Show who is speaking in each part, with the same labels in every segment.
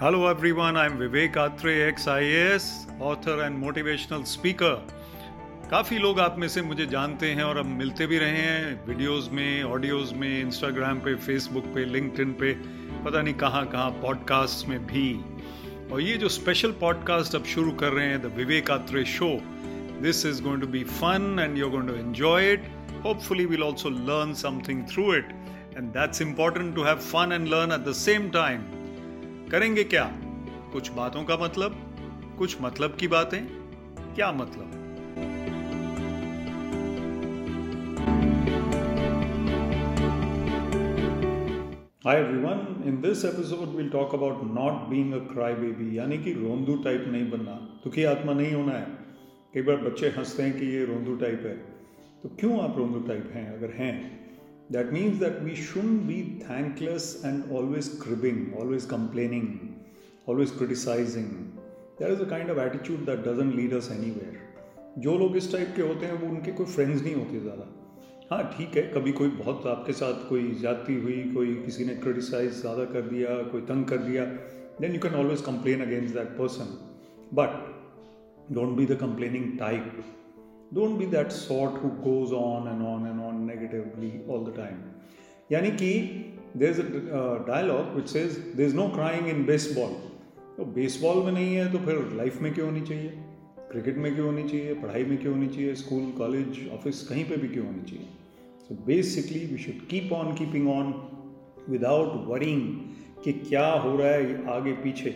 Speaker 1: Hello everyone, I'm Vivek Atre, ex-IAS, author and motivational speaker. काफ़ी लोग आप में से मुझे जानते हैं और अब मिलते भी रहे हैं वीडियोस में ऑडियोज में इंस्टाग्राम पे फेसबुक पे लिंक्डइन पे पता नहीं कहाँ कहाँ पॉडकास्ट में भी। और ये जो स्पेशल पॉडकास्ट अब शुरू कर रहे हैं the Vivek Atre show this is going to be fun and you're going to enjoy it hopefully will also learn something through it and that's important to have fun and learn at the same time करेंगे क्या? कुछ बातों का मतलब? कुछ मतलब की बातें? क्या मतलब? Hi everyone in this episode will talk about not being a cry baby यानी कि रोंदू टाइप नहीं बनना। दुखी आत्मा नहीं होना है। कई बार बच्चे हँसते हैं कि ये रोंदू टाइप है। तो क्यों आप रोंदू टाइप हैं? अगर हैं That means that we shouldn't be thankless and always cribbing, always complaining, always criticizing. There is a kind of attitude that doesn't lead us anywhere. जो लोग इस टाइप के होते हैं वो उनके कोई फ्रेंड्स नहीं होते ज़्यादा हाँ ठीक है कभी कोई बहुत आपके साथ कोई जाती हुई कोई किसी ने क्रिटिसाइज ज़्यादा कर दिया कोई तंग कर दिया then you can always complain against that person but don't be the complaining type don't be that sort who goes on and on and on negatively all the time यानी कि there is a dialogue which says there is no crying in baseball तो baseball में नहीं है तो फिर life में क्यों होनी चाहिए? क्रिकेट में क्यों होनी चाहिए? पढ़ाई में क्यों होनी चाहिए? स्कूल कॉलेज ऑफ़िस कहीं पे भी क्यों होनी चाहिए? So basically we should keep on keeping on without worrying कि क्या हो रहा है आगे पीछे।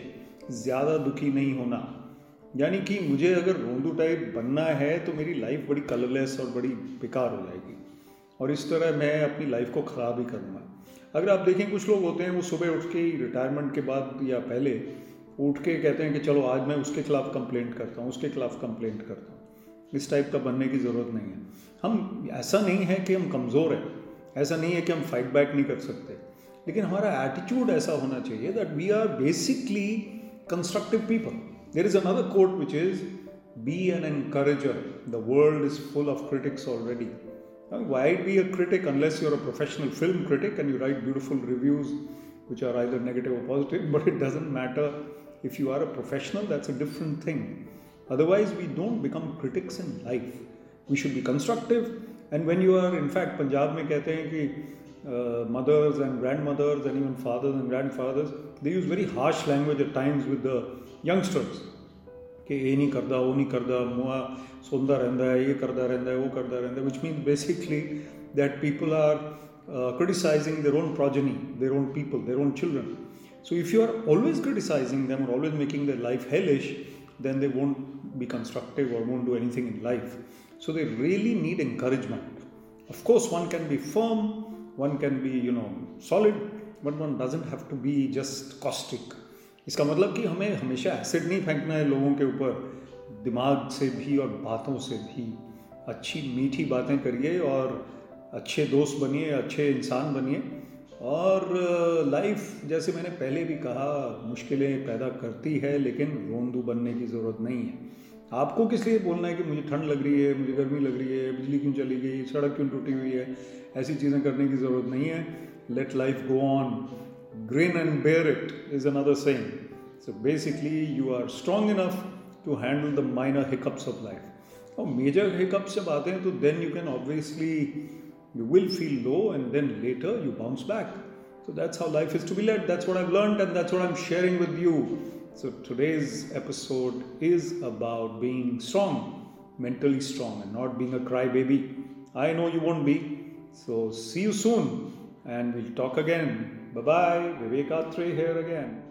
Speaker 1: ज़्यादा दुखी नहीं होना। यानी कि मुझे अगर रोंदू टाइप बनना है तो मेरी लाइफ बड़ी कलरलेस और बड़ी बेकार हो जाएगी। और इस तरह मैं अपनी लाइफ को ख़राब ही करूँगा। अगर आप देखें, कुछ लोग होते हैं, वो सुबह उठ के रिटायरमेंट के बाद या पहले उठ के कहते हैं कि चलो, आज मैं उसके खिलाफ कंप्लेंट करता हूँ, उसके खिलाफ कंप्लेंट करता हूँ। इस टाइप का बनने की ज़रूरत नहीं है। हम, ऐसा नहीं है कि हम कमज़ोर हैं। ऐसा नहीं है कि हम फाइट बैक नहीं कर सकते। लेकिन हमारा एटीट्यूड ऐसा होना चाहिए that we are basically constructive people There is another quote which is Be an encourager. The world is full of critics already. why be a critic unless you're a professional film critic and you write beautiful reviews which are either negative or positive? But it doesn't matter. If you are a professional, that's a different thing. Otherwise, we don't become critics in life. We should be constructive. And when you are, in fact, Punjab kehte hain ki uh, mothers and grandmothers and even fathers and grandfathers, they use very harsh language at times with the youngsters. कि ये नहीं करता वो नहीं करता मुआ सुनता रहता है ये करता रहता है वो करता रहता है which mean basically that people are criticizing their own progeny, their own people, their own children. So if you are always criticizing them or always making their life hellish, then they won't be constructive or won't do anything in life. So they really need encouragement. Of course, one can be firm, one can be, you know, solid, but one doesn't have to be just caustic. इसका मतलब कि हमें हमेशा acid नहीं फेंकना है लोगों के ऊपर, दिमाग से भी और बातों से भी। अच्छी, मीठी बातें करिए और अच्छे दोस्त बनिए, अच्छे इंसान बनिए। और लाइफ जैसे मैंने पहले भी कहा, मुश्किलें पैदा करती है, लेकिन रोंदू बनने की ज़रूरत नहीं है। आपको किस लिए बोलना है कि मुझे ठंड लग रही है, मुझे गर्मी लग रही है, बिजली क्यों चली गई, सड़क क्यों टूटी हुई है? ऐसी चीज़ें करने की ज़रूरत नहीं है। Let life go on grin and bear it is another saying. So basically, you are strong enough to handle the minor hiccups of life. Now, major hiccups जब आते हैं तो then you can obviously you will feel low and then later you bounce back. So that's how life is to be led. That's what I've learned and that's what I'm sharing with you. So today's episode is about being strong, mentally strong, and not being a crybaby. I know you won't be. So see you soon and we'll talk again. Bye bye. Vivek Atre here again.